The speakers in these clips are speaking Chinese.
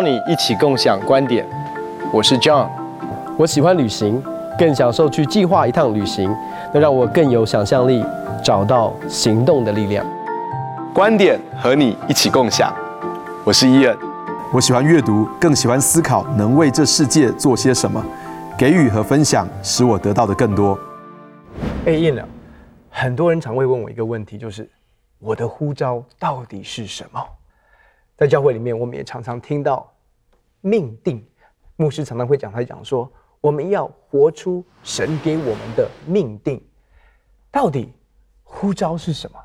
邀你一起共享观点。我是 John，我喜欢旅行，更享受去计划一趟旅行，能让我更有想象力，找到行动的力量。观点和你一起共享。我是伊恩，我喜欢阅读，更喜欢思考，能为这世界做些什么，给予和分享，使我得到的更多。哎，伊恩，很多人常会问我一个问题，就是我的呼召到底是什么？在教会里面，我们也常常听到命定，牧师常常会讲，他讲说，我们要活出神给我们的命定。到底呼召是什么？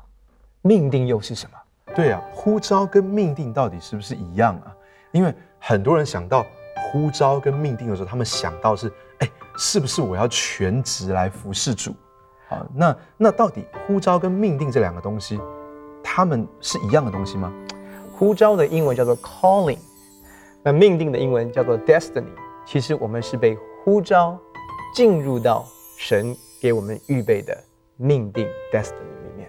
命定又是什么？对啊，呼召跟命定到底是不是一样啊？因为很多人想到呼召跟命定的时候，他们想到是，哎，是不是我要全职来服侍主？好，那那到底呼召跟命定这两个东西，他们是一样的东西吗？呼召的英文叫做 calling，那命定的英文叫做 destiny。其实我们是被呼召进入到神给我们预备的命定 destiny 里面。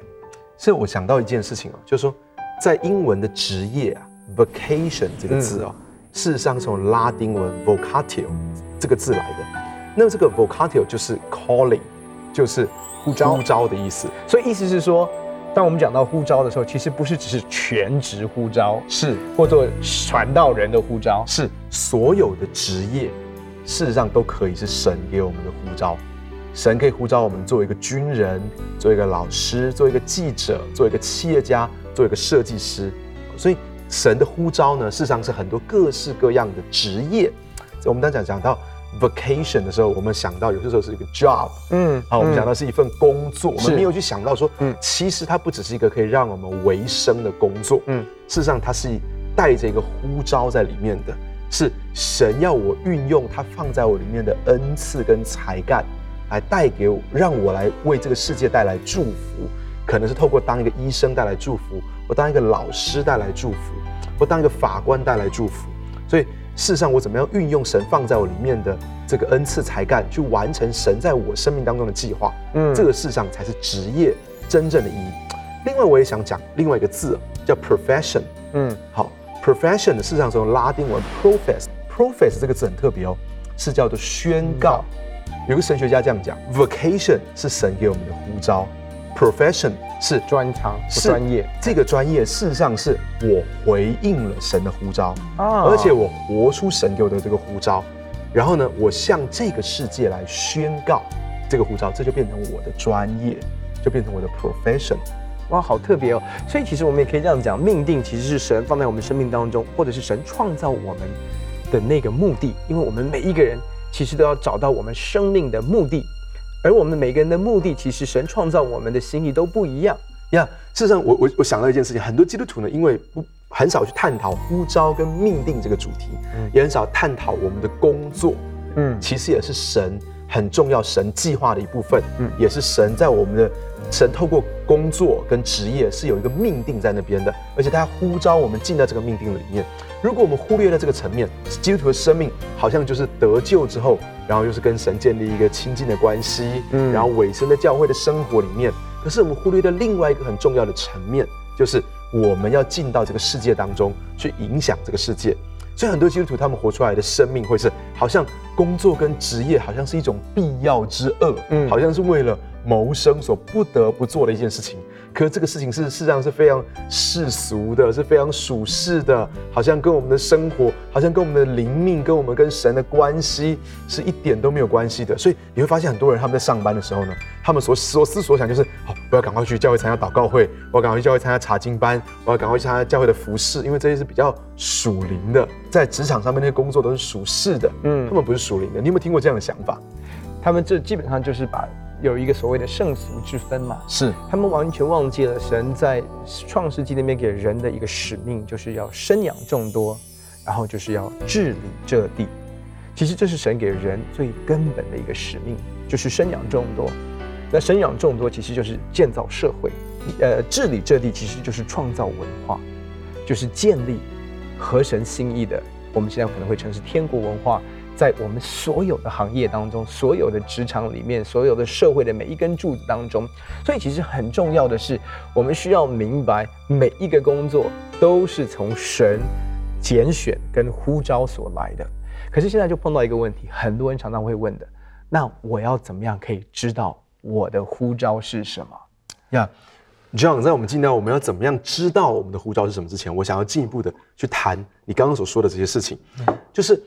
所以我想到一件事情哦，就是说在英文的职业啊，vocation 这个字哦，嗯、事实上是从拉丁文 vocatio 这个字来的。那么这个 vocatio 就是 calling，就是呼召呼召的意思。所以意思是说。当我们讲到呼召的时候，其实不是只是全职呼召，是或做传道人的呼召，是所有的职业，事实上都可以是神给我们的呼召。神可以呼召我们做一个军人，做一个老师，做一个记者，做一个企业家，做一个设计师。所以神的呼召呢，事实上是很多各式各样的职业。我们刚才讲到。Vacation 的时候，我们想到有些时候是一个 job，嗯，好，我们想到是一份工作，我们没有去想到说，嗯，其实它不只是一个可以让我们维生的工作，嗯，事实上它是带着一个呼召在里面的，是神要我运用他放在我里面的恩赐跟才干，来带给我，让我来为这个世界带来祝福，可能是透过当一个医生带来祝福，我当一个老师带来祝福，我当一个法官带来祝福，所以。事实上，我怎么样运用神放在我里面的这个恩赐才干，去完成神在我生命当中的计划？嗯，这个事实上才是职业真正的意义。另外，我也想讲另外一个字，叫 profession。嗯，好，profession 的事实上是用拉丁文 profess，profess 这个字很特别哦，是叫做宣告。有个神学家这样讲：vocation 是神给我们的呼召。Profession 是专长，是专业。这个专业事实上是我回应了神的呼召啊，而且我活出神给我的这个呼召，然后呢，我向这个世界来宣告这个呼召，这就变成我的专业，就变成我的 profession。哇，好特别哦！所以其实我们也可以这样讲，命定其实是神放在我们生命当中，或者是神创造我们的那个目的，因为我们每一个人其实都要找到我们生命的目的。而我们每个人的目的，其实神创造我们的心意都不一样呀。Yeah, 事实上我，我我我想到一件事情，很多基督徒呢，因为不很少去探讨呼召跟命定这个主题，嗯，也很少探讨我们的工作，嗯，其实也是神很重要、神计划的一部分，嗯，也是神在我们的神透过工作跟职业是有一个命定在那边的，而且他呼召我们进到这个命定里面。如果我们忽略了这个层面，基督徒的生命好像就是得救之后，然后又是跟神建立一个亲近的关系，嗯，然后尾声在教会的生活里面。可是我们忽略了另外一个很重要的层面，就是我们要进到这个世界当中去影响这个世界。所以很多基督徒他们活出来的生命会是好像工作跟职业好像是一种必要之恶，嗯，好像是为了谋生所不得不做的一件事情。可是这个事情是事实上是非常世俗的，是非常属世的，好像跟我们的生活，好像跟我们的灵命，跟我们跟神的关系是一点都没有关系的。所以你会发现很多人他们在上班的时候呢，他们所所思所想就是：好，我要赶快去教会参加祷告会，我要赶快去教会参加查经班，我要赶快去参加教会的服饰，因为这些是比较属灵的。在职场上面那些工作都是属世的，嗯，他们不是属灵的。你有没有听过这样的想法？他们这基本上就是把。有一个所谓的圣俗之分嘛，是他们完全忘记了神在创世纪那边给人的一个使命，就是要生养众多，然后就是要治理这地。其实这是神给人最根本的一个使命，就是生养众多。那生养众多其实就是建造社会，呃，治理这地其实就是创造文化，就是建立合神心意的。我们现在可能会称是天国文化。在我们所有的行业当中，所有的职场里面，所有的社会的每一根柱子当中，所以其实很重要的是，我们需要明白，每一个工作都是从神拣选跟呼召所来的。可是现在就碰到一个问题，很多人常常会问的，那我要怎么样可以知道我的呼召是什么？呀、yeah.，John，在我们进到我们要怎么样知道我们的呼召是什么之前，我想要进一步的去谈你刚刚所说的这些事情，嗯、就是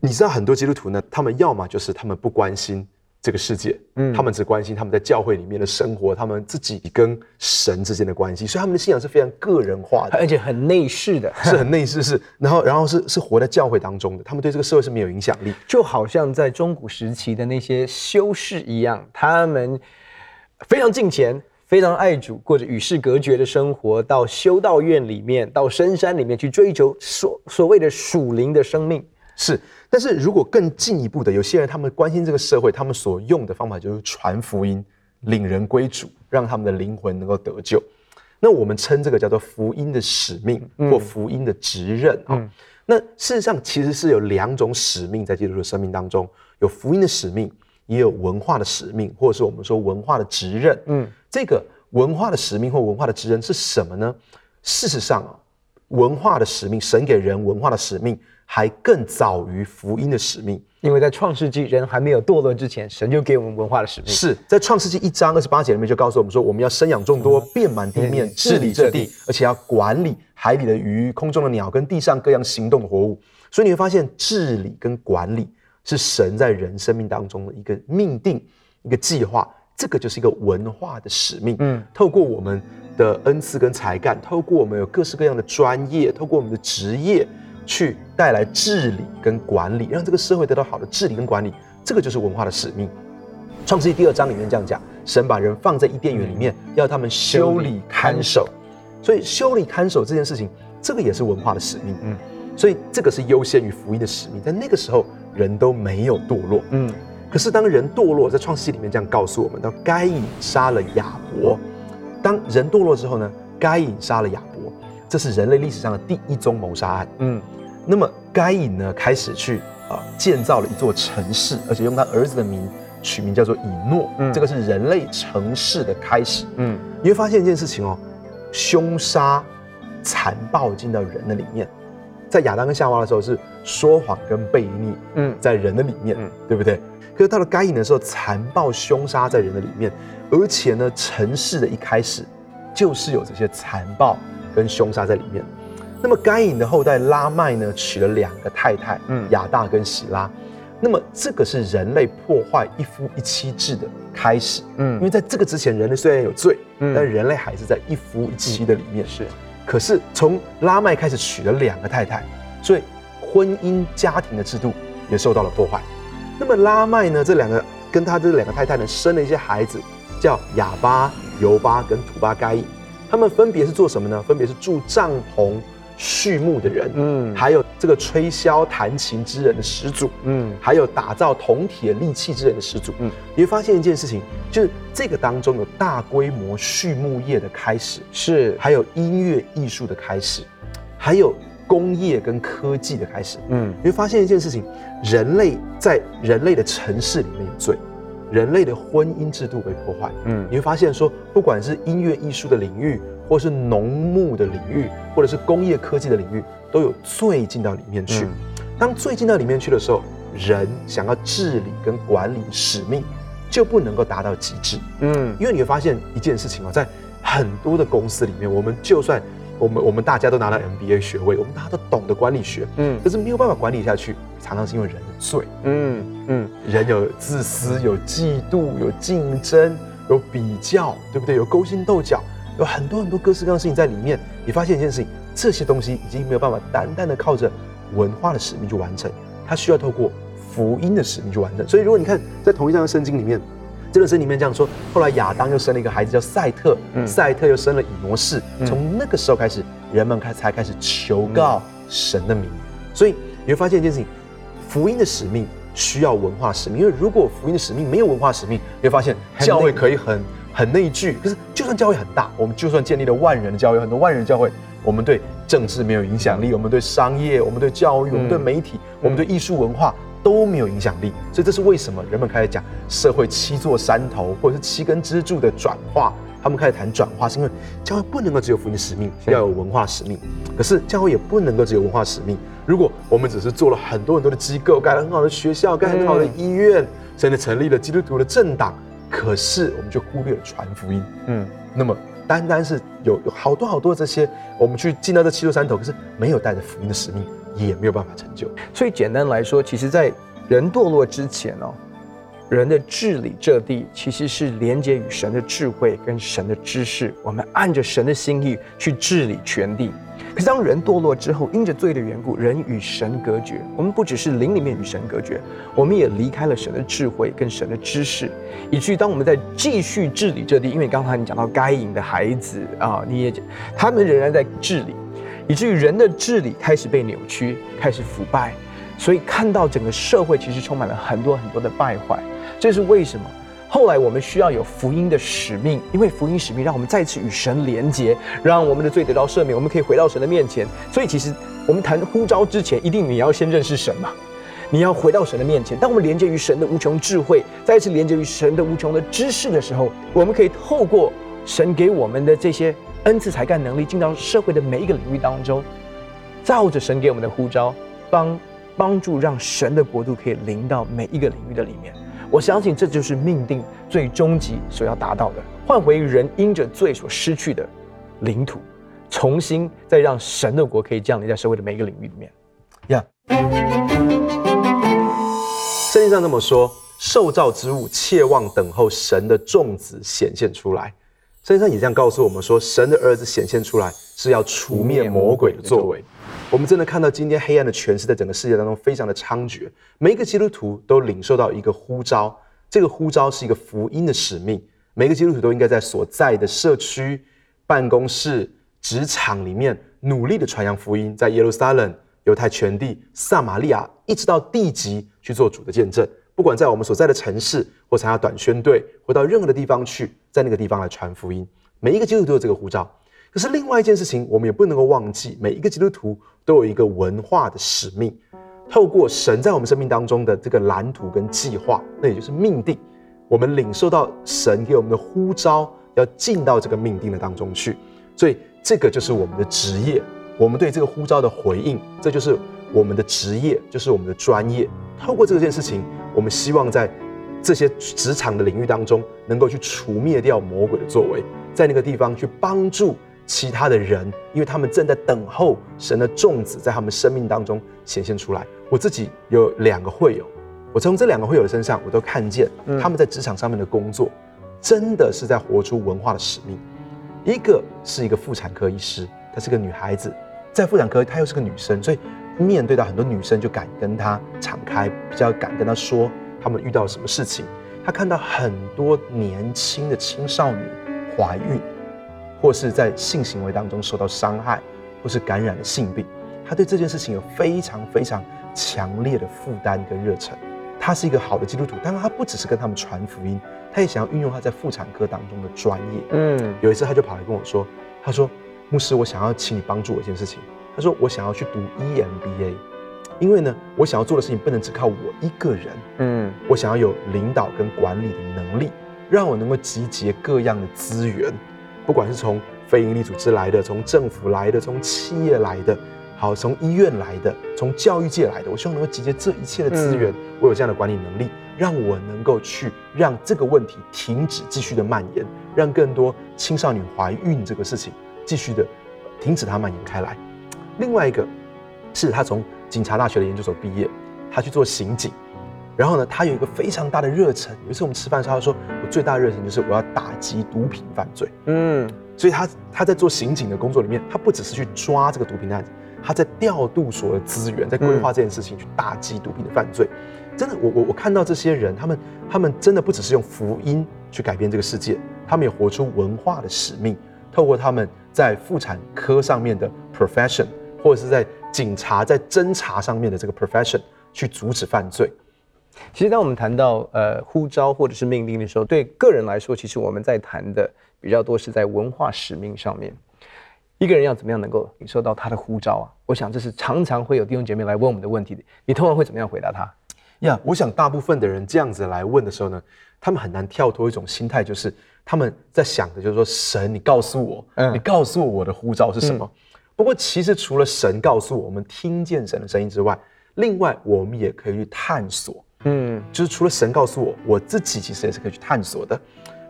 你知道很多基督徒呢，他们要么就是他们不关心。这个世界，嗯，他们只关心他们在教会里面的生活，他们自己跟神之间的关系，所以他们的信仰是非常个人化的，而且很内视的，是很内视，是，然后，然后是是活在教会当中的，他们对这个社会是没有影响力，就好像在中古时期的那些修士一样，他们非常敬虔，非常爱主，过着与世隔绝的生活，到修道院里面，到深山里面去追求所所谓的属灵的生命。是，但是如果更进一步的，有些人他们关心这个社会，他们所用的方法就是传福音，领人归主，让他们的灵魂能够得救。那我们称这个叫做福音的使命或福音的职任啊。嗯、那事实上其实是有两种使命在基督徒的生命当中，有福音的使命，也有文化的使命，或者是我们说文化的职任。嗯，这个文化的使命或文化的职任是什么呢？事实上啊，文化的使命，神给人文化的使命。还更早于福音的使命，因为在创世纪人还没有堕落之前，神就给我们文化的使命。是在创世纪一章二十八节里面就告诉我们说，我们要生养众多，遍满地面，治理这地，而且要管理海里的鱼、空中的鸟跟地上各样行动的活物。所以你会发现，治理跟管理是神在人生命当中的一个命定、一个计划。这个就是一个文化的使命。嗯，透过我们的恩赐跟才干，透过我们有各式各样的专业，透过我们的职业。去带来治理跟管理，让这个社会得到好的治理跟管理，这个就是文化的使命。创世纪第二章里面这样讲，神把人放在伊甸园里面，要他们修理看守。所以修理看守这件事情，这个也是文化的使命。嗯，所以这个是优先于福音的使命。在那个时候，人都没有堕落。嗯，可是当人堕落，在创世记里面这样告诉我们：当该隐杀了亚伯，当人堕落之后呢，该隐杀了亚伯。这是人类历史上的第一宗谋杀案。嗯，那么该隐呢，开始去啊建造了一座城市，而且用他儿子的名取名叫做以诺。嗯，这个是人类城市的开始。嗯，你会发现一件事情哦，凶杀、残暴进到人的里面，在亚当跟夏娃的时候是说谎跟悖逆。嗯，在人的里面，嗯，对不对？可是到了该隐的时候，残暴凶杀在人的里面，而且呢，城市的一开始就是有这些残暴。跟凶杀在里面，那么该隐的后代拉麦呢，娶了两个太太，嗯，亚大跟喜拉，那么这个是人类破坏一夫一妻制的开始，嗯，因为在这个之前，人类虽然有罪，嗯，但人类还是在一夫一妻的里面，是，可是从拉麦开始娶了两个太太，所以婚姻家庭的制度也受到了破坏。那么拉麦呢，这两个跟他这两个太太呢，生了一些孩子，叫亚巴、尤巴跟土巴该隐。他们分别是做什么呢？分别是住帐篷、畜牧的人，嗯，还有这个吹箫弹琴之人的始祖，嗯，还有打造铜铁利器之人的始祖，嗯，你会发现一件事情，就是这个当中有大规模畜牧业的开始，是，还有音乐艺术的开始，还有工业跟科技的开始，嗯，你会发现一件事情，人类在人类的城市里面有罪。人类的婚姻制度被破坏，嗯，你会发现说，不管是音乐艺术的领域，或是农牧的领域，或者是工业科技的领域，都有最进到里面去。当最进到里面去的时候，人想要治理跟管理使命，就不能够达到极致，嗯，因为你会发现一件事情哦，在很多的公司里面，我们就算我们我们大家都拿到 MBA 学位，我们大家都懂得管理学，嗯，可是没有办法管理下去，常常是因为人的罪，嗯嗯，人有自私，有嫉妒，有竞争，有比较，对不对？有勾心斗角，有很多很多各式各样的事情在里面。你发现一件事情，这些东西已经没有办法单单的靠着文化的使命去完成，它需要透过福音的使命去完成。所以，如果你看在同一章的圣经里面。这段圣经里面这样说，后来亚当又生了一个孩子叫赛特，嗯、赛特又生了以挪士。从、嗯、那个时候开始，人们开才开始求告神的名。嗯、所以你会发现一件事情：福音的使命需要文化使命。因为如果福音的使命没有文化使命，你会发现教会可以很很内聚。可是就算教会很大，我们就算建立了万人的教会，很多万人的教会，我们对政治没有影响力，我们对商业，我们对教育，我们对媒体，我们对艺术文化都没有影响力。所以这是为什么人们开始讲社会七座山头或者是七根支柱的转化。他们开始谈转化，是因为教会不能够只有福音使命，要有文化使命。可是教会也不能够只有文化使命。如果我们只是做了很多很多的机构，盖了很好的学校，盖了很好的医院，甚至成立了基督徒的政党，可是我们就忽略了传福音。嗯，那么单单是有有好多好多这些，我们去进到这七座山头，可是没有带着福音的使命，也没有办法成就。所以简单来说，其实，在人堕落之前哦。人的治理这地，其实是连接与神的智慧跟神的知识。我们按着神的心意去治理全地。可是当人堕落之后，因着罪的缘故，人与神隔绝。我们不只是灵里面与神隔绝，我们也离开了神的智慧跟神的知识，以至于当我们在继续治理这地，因为刚才你讲到该隐的孩子啊，你也讲他们仍然在治理，以至于人的治理开始被扭曲，开始腐败。所以看到整个社会其实充满了很多很多的败坏。这是为什么？后来我们需要有福音的使命，因为福音使命让我们再次与神连结，让我们的罪得到赦免，我们可以回到神的面前。所以，其实我们谈呼召之前，一定你要先认识神嘛，你要回到神的面前。当我们连接于神的无穷智慧，再次连接于神的无穷的知识的时候，我们可以透过神给我们的这些恩赐、才干、能力，进到社会的每一个领域当中，照着神给我们的呼召，帮帮助让神的国度可以临到每一个领域的里面。我相信这就是命定最终极所要达到的，换回人因着罪所失去的领土，重新再让神的国可以降临在社会的每一个领域里面。呀，圣经上这么说：受造之物切望等候神的众子显现出来。圣经上也这样告诉我们说，神的儿子显现出来是要除灭魔鬼的作为。我们真的看到今天黑暗的权势在整个世界当中非常的猖獗，每一个基督徒都领受到一个呼召，这个呼召是一个福音的使命，每个基督徒都应该在所在的社区、办公室、职场里面努力的传扬福音，在耶路撒冷、犹太全地、撒玛利亚，一直到地极去做主的见证。不管在我们所在的城市，或参加短宣队，或到任何的地方去，在那个地方来传福音，每一个基督徒都有这个呼召。可是另外一件事情，我们也不能够忘记，每一个基督徒都有一个文化的使命，透过神在我们生命当中的这个蓝图跟计划，那也就是命定，我们领受到神给我们的呼召，要进到这个命定的当中去。所以这个就是我们的职业，我们对这个呼召的回应，这就是我们的职业，就是我们的专业。透过这件事情，我们希望在这些职场的领域当中，能够去除灭掉魔鬼的作为，在那个地方去帮助。其他的人，因为他们正在等候神的种子在他们生命当中显现出来。我自己有两个会友，我从这两个会友的身上，我都看见他们在职场上面的工作，真的是在活出文化的使命。一个是一个妇产科医师，她是个女孩子，在妇产科她又是个女生，所以面对到很多女生就敢跟她敞开，比较敢跟她说他们遇到了什么事情。她看到很多年轻的青少年怀孕。或是在性行为当中受到伤害，或是感染了性病，他对这件事情有非常非常强烈的负担跟热忱。他是一个好的基督徒，当然他不只是跟他们传福音，他也想要运用他在妇产科当中的专业。嗯，有一次他就跑来跟我说：“他说，牧师，我想要请你帮助我一件事情。他说，我想要去读 EMBA，因为呢，我想要做的事情不能只靠我一个人。嗯，我想要有领导跟管理的能力，让我能够集结各样的资源。”不管是从非营利组织来的，从政府来的，从企业来的，好，从医院来的，从教育界来的，我希望能够集结这一切的资源，我有这样的管理能力，让我能够去让这个问题停止继续的蔓延，让更多青少年怀孕这个事情继续的停止它蔓延开来。另外一个是他从警察大学的研究所毕业，他去做刑警。然后呢，他有一个非常大的热忱。有一次我们吃饭的时候，他说：“我最大的热忱就是我要打击毒品犯罪。”嗯，所以他他在做刑警的工作里面，他不只是去抓这个毒品的案子，他在调度所有的资源，在规划这件事情去打击毒品的犯罪。真的，我我我看到这些人，他们他们真的不只是用福音去改变这个世界，他们也活出文化的使命，透过他们在妇产科上面的 profession，或者是在警察在侦查上面的这个 profession，去阻止犯罪。其实，当我们谈到呃呼召或者是命令的时候，对个人来说，其实我们在谈的比较多是在文化使命上面。一个人要怎么样能够领受到他的呼召啊？我想这是常常会有弟兄姐妹来问我们的问题的。你通常会怎么样回答他？呀，我想大部分的人这样子来问的时候呢，他们很难跳脱一种心态，就是他们在想的就是说，神，你告诉我，嗯，你告诉我我的呼召是什么？嗯、不过其实除了神告诉我，我们听见神的声音之外，另外我们也可以去探索，嗯，就是除了神告诉我，我自己其实也是可以去探索的。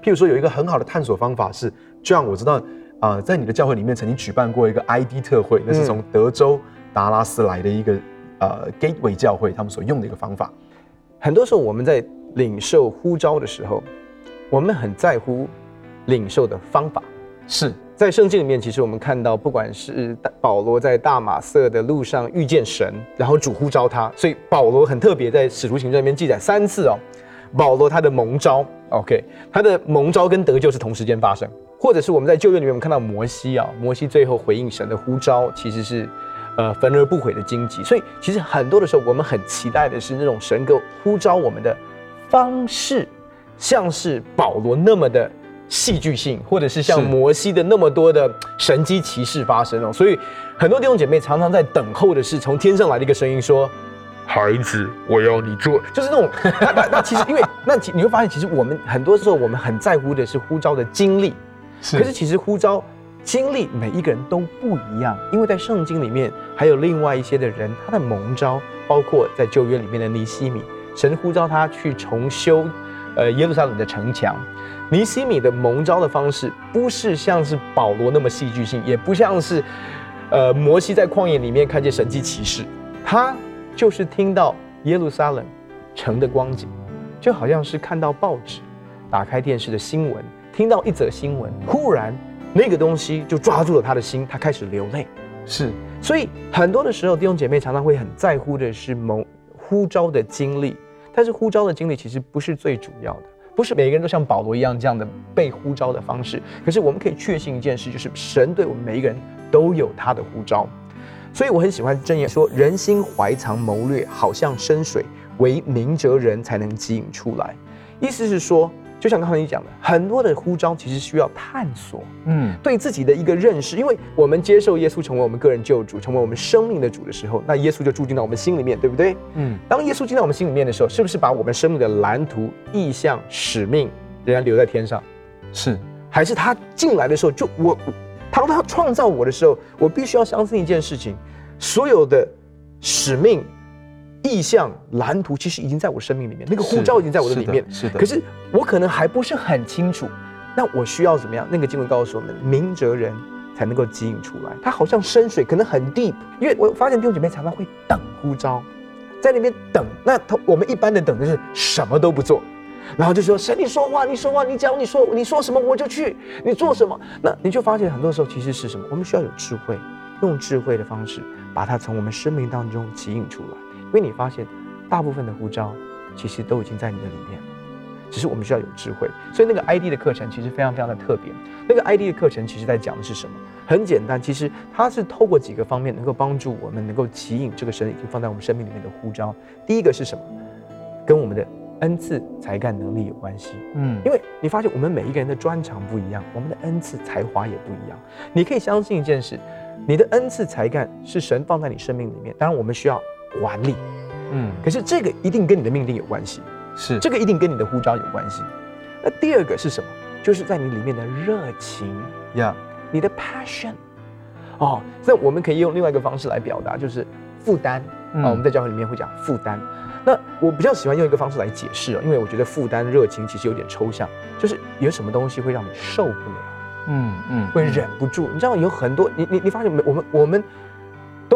譬如说，有一个很好的探索方法是，就像我知道啊、呃，在你的教会里面曾经举办过一个 ID 特会，那是从德州达拉斯来的一个呃 Gateway 教会，他们所用的一个方法。很多时候我们在领受呼召的时候，我们很在乎领受的方法。是在圣经里面，其实我们看到，不管是大保罗在大马色的路上遇见神，然后主呼召他，所以保罗很特别，在使徒行传里面记载三次哦。保罗他的蒙召，OK，他的蒙召跟得救是同时间发生，或者是我们在旧约里面我们看到摩西啊，摩西最后回应神的呼召，其实是。呃，焚而不毁的荆棘，所以其实很多的时候，我们很期待的是那种神给呼召我们的方式，像是保罗那么的戏剧性，或者是像摩西的那么多的神机奇事发生哦。所以很多弟兄姐妹常常在等候的是从天上来的一个声音说：“孩子，我要你做。”就是那种那那那其实因为 那你会发现，其实我们很多时候我们很在乎的是呼召的经历，是可是其实呼召。经历每一个人都不一样，因为在圣经里面还有另外一些的人，他的蒙召包括在旧约里面的尼西米，神呼召他去重修，呃耶路撒冷的城墙。尼西米的蒙召的方式不是像是保罗那么戏剧性，也不像是，呃摩西在旷野里面看见神迹奇事，他就是听到耶路撒冷城的光景，就好像是看到报纸，打开电视的新闻，听到一则新闻，忽然。那个东西就抓住了他的心，他开始流泪。是，所以很多的时候，弟兄姐妹常常会很在乎的是某呼召的经历，但是呼召的经历其实不是最主要的，不是每个人都像保罗一样这样的被呼召的方式。可是我们可以确信一件事，就是神对我们每一个人都有他的呼召。所以我很喜欢箴言说：“人心怀藏谋略，好像深水，唯明哲人才能汲引出来。”意思是说。就像刚才你讲的，很多的呼召其实需要探索，嗯，对自己的一个认识。因为我们接受耶稣成为我们个人救主，成为我们生命的主的时候，那耶稣就住进到我们心里面，对不对？嗯，当耶稣进到我们心里面的时候，是不是把我们生命的蓝图、意向、使命仍然留在天上？是，还是他进来的时候就我，当他创造我的时候，我必须要相信一件事情，所有的使命。意向蓝图其实已经在我生命里面，那个呼召已经在我的里面。是的，是的。可是我可能还不是很清楚，那我需要怎么样？那个经文告诉我们，明哲人才能够指引出来。他好像深水，可能很 deep。因为我发现弟兄姐妹常常会等呼召，在那边等。那他我们一般的等的是什么都不做，然后就说神，你说话，你说话，你讲，你说你说什么我就去，你做什么？那你就发现很多时候其实是什么？我们需要有智慧，用智慧的方式把它从我们生命当中指引出来。因为你发现，大部分的呼召其实都已经在你的里面，只是我们需要有智慧。所以那个 ID 的课程其实非常非常的特别。那个 ID 的课程其实在讲的是什么？很简单，其实它是透过几个方面能够帮助我们能够吸引这个神已经放在我们生命里面的呼召。第一个是什么？跟我们的恩赐、才干、能力有关系。嗯，因为你发现我们每一个人的专长不一样，我们的恩赐、才华也不一样。你可以相信一件事，你的恩赐、才干是神放在你生命里面。当然，我们需要。管理，嗯，可是这个一定跟你的命定有关系，是这个一定跟你的呼召有关系。那第二个是什么？就是在你里面的热情呀.你的 passion。哦，那我们可以用另外一个方式来表达，就是负担。啊、嗯哦，我们在教会里面会讲负担。那我比较喜欢用一个方式来解释啊，因为我觉得负担、热情其实有点抽象，就是有什么东西会让你受不了，嗯嗯，会忍不住。你知道有很多，你你你发现没？我们我们。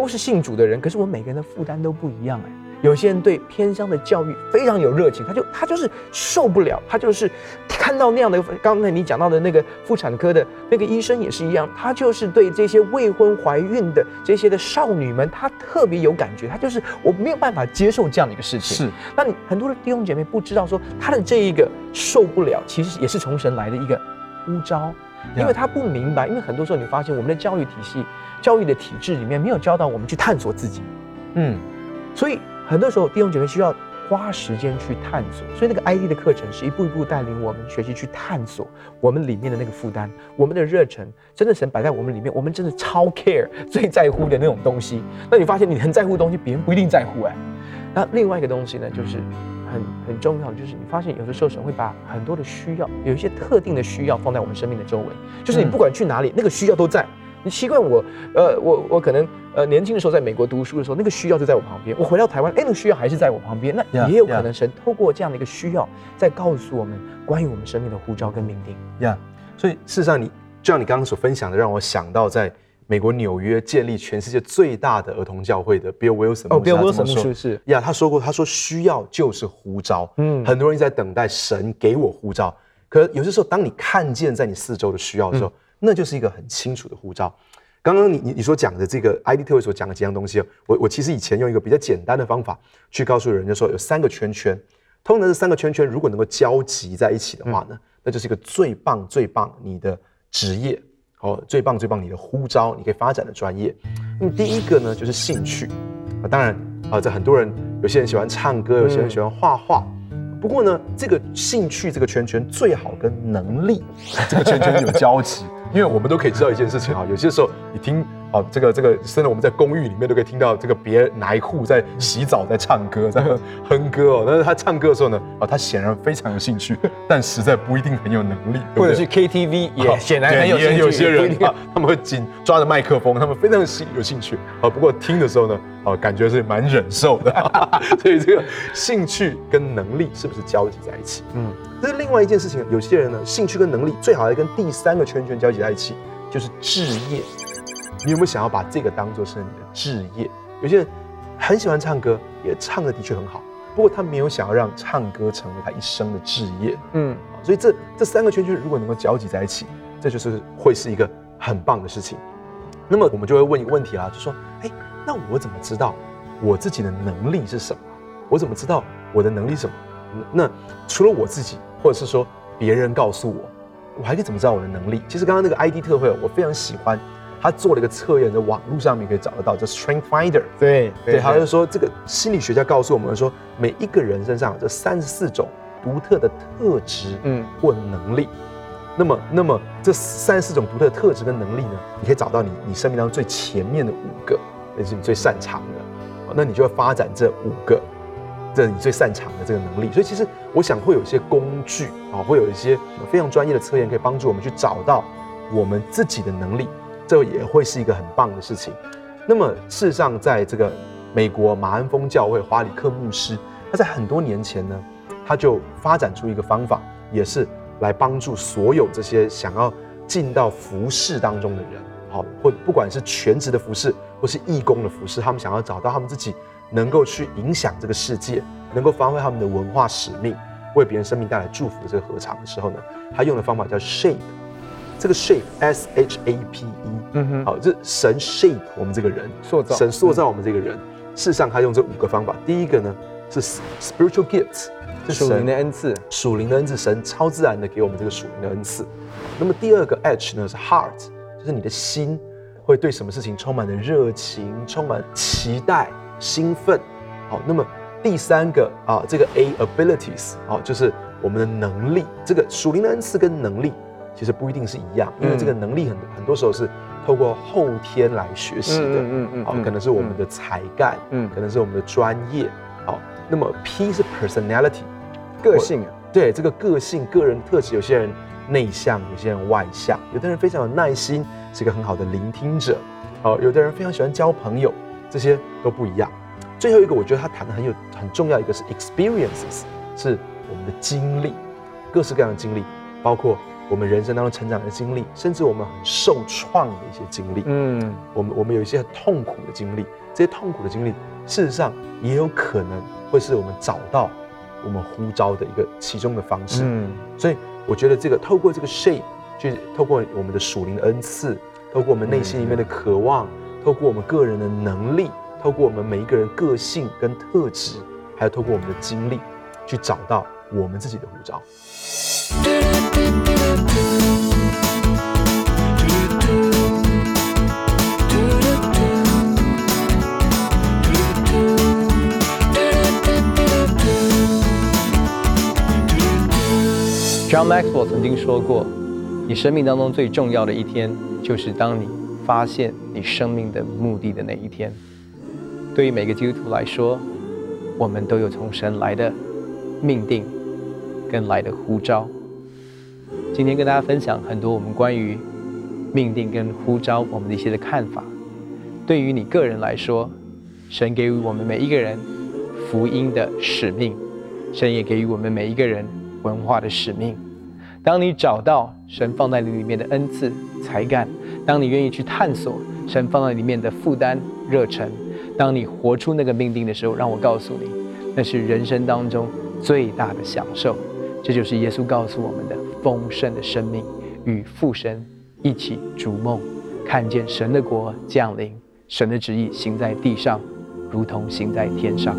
都是信主的人，可是我们每个人的负担都不一样哎。有些人对偏乡的教育非常有热情，他就他就是受不了，他就是看到那样的。刚才你讲到的那个妇产科的那个医生也是一样，他就是对这些未婚怀孕的这些的少女们，他特别有感觉。他就是我没有办法接受这样的一个事情。是，那你很多的弟兄姐妹不知道说他的这一个受不了，其实也是从神来的一个呼召，因为他不明白，因为很多时候你发现我们的教育体系。教育的体制里面没有教导我们去探索自己，嗯，所以很多时候弟兄姐妹需要花时间去探索。所以那个 ID 的课程是一步一步带领我们学习去探索我们里面的那个负担，我们的热忱，真的神摆在我们里面，我们真的超 care 最在乎的那种东西。那你发现你很在乎的东西，别人不一定在乎哎。那另外一个东西呢，就是很很重要的，就是你发现有的时候神会把很多的需要，有一些特定的需要放在我们生命的周围，就是你不管去哪里，那个需要都在。你习惯我，呃，我我可能呃年轻的时候在美国读书的时候，那个需要就在我旁边。我回到台湾，哎，那个需要还是在我旁边。那也有可能神透过这样的一个需要，在告诉我们关于我们生命的呼召跟命定。呀，所以事实上你，你就像你刚刚所分享的，让我想到在美国纽约建立全世界最大的儿童教会的 Bill Wilson。哦，Bill Wilson 牧师是呀，他说过，他说需要就是呼召。嗯，很多人在等待神给我呼召，可有些时候，当你看见在你四周的需要的时候，嗯那就是一个很清楚的护照。刚刚你你你所讲的这个 ID 特会所讲的几样东西，我我其实以前用一个比较简单的方法去告诉人，家说有三个圈圈，通常这三个圈圈如果能够交集在一起的话呢，那就是一个最棒最棒你的职业哦，最棒最棒你的呼召，你可以发展的专业。那么第一个呢就是兴趣啊，当然啊，这很多人有些人喜欢唱歌，有些人喜欢画画。不过呢，这个兴趣这个圈圈最好跟能力这个圈圈有交集，因为我们都可以知道一件事情啊，有些时候你听啊，这个这个，甚至我们在公寓里面都可以听到这个别人哪一户在洗澡在唱歌在哼歌哦，但是他唱歌的时候呢，啊，他显然非常有兴趣，但实在不一定很有能力，或者是 KTV 也显然很有兴趣，有些人啊，他们会紧抓着麦克风，他们非常兴有兴趣啊，不过听的时候呢。哦，感觉是蛮忍受的，所以这个兴趣跟能力是不是交集在一起？嗯，这是另外一件事情。有些人呢，兴趣跟能力最好要跟第三个圈圈交集在一起，就是置业。你有没有想要把这个当做是你的置业？有些人很喜欢唱歌，也唱的的确很好，不过他没有想要让唱歌成为他一生的置业。嗯，所以这这三个圈圈如果能够交集在一起，这就是会是一个很棒的事情。那么我们就会问一个问题啦，就说，哎。那我怎么知道我自己的能力是什么？我怎么知道我的能力是什么？那除了我自己，或者是说别人告诉我，我还可以怎么知道我的能力？其实刚刚那个 ID 特惠，我非常喜欢，他做了一个测验，在网络上面可以找得到，叫 Strength Finder。对对，他就说这个心理学家告诉我们说，每一个人身上有这三十四种独特的特质，嗯，或能力。那么，那么这三十四种独特的特质跟能力呢，你可以找到你你生命当中最前面的五个。那是你最擅长的，那你就要发展这五个，这你最擅长的这个能力。所以其实我想会有一些工具啊，会有一些非常专业的测验，可以帮助我们去找到我们自己的能力，这也会是一个很棒的事情。那么事实上，在这个美国马鞍峰教会华里克牧师，他在很多年前呢，他就发展出一个方法，也是来帮助所有这些想要进到服事当中的人，好，或不管是全职的服事。或是义工的服事，他们想要找到他们自己能够去影响这个世界，能够发挥他们的文化使命，为别人生命带来祝福的这个合场的时候呢，他用的方法叫 shape，这个 shape S H A P E，嗯哼，好，就是神 shape 我们这个人，塑造，神塑造我们这个人。事实上，他用这五个方法，第一个呢是 spiritual gifts，是属灵的恩赐，属灵的恩赐，神超自然的给我们这个属灵的恩赐。那么第二个 H 呢是 heart，就是你的心。会对什么事情充满了热情，充满期待、兴奋。好，那么第三个啊，这个 A abilities，好，就是我们的能力。这个属灵的恩赐跟能力其实不一定是一样，因为这个能力很很多时候是透过后天来学习的。嗯嗯好，可能是我们的才干，嗯，可能是我们的专业。好，那么 P 是 personality，个性啊。对，这个个性、个人特质，有些人内向，有些人外向，有的人非常有耐心。是一个很好的聆听者，好，有的人非常喜欢交朋友，这些都不一样。最后一个，我觉得他谈的很有很重要，一个是 experiences，是我们的经历，各式各样的经历，包括我们人生当中成长的经历，甚至我们很受创的一些经历。嗯，我们我们有一些很痛苦的经历，这些痛苦的经历，事实上也有可能会是我们找到我们呼召的一个其中的方式。嗯，所以我觉得这个透过这个 shape。去透过我们的属灵的恩赐，透过我们内心里面的渴望，透过我们个人的能力，透过我们每一个人个性跟特质，还有透过我们的经历，去找到我们自己的护照。John Maxwell 曾经说过。你生命当中最重要的一天，就是当你发现你生命的目的的那一天。对于每个基督徒来说，我们都有从神来的命定跟来的呼召。今天跟大家分享很多我们关于命定跟呼召我们的一些的看法。对于你个人来说，神给予我们每一个人福音的使命，神也给予我们每一个人文化的使命。当你找到神放在你里面的恩赐才干，当你愿意去探索神放在里面的负担热忱，当你活出那个命定的时候，让我告诉你，那是人生当中最大的享受。这就是耶稣告诉我们的丰盛的生命，与父神一起逐梦，看见神的国降临，神的旨意行在地上，如同行在天上。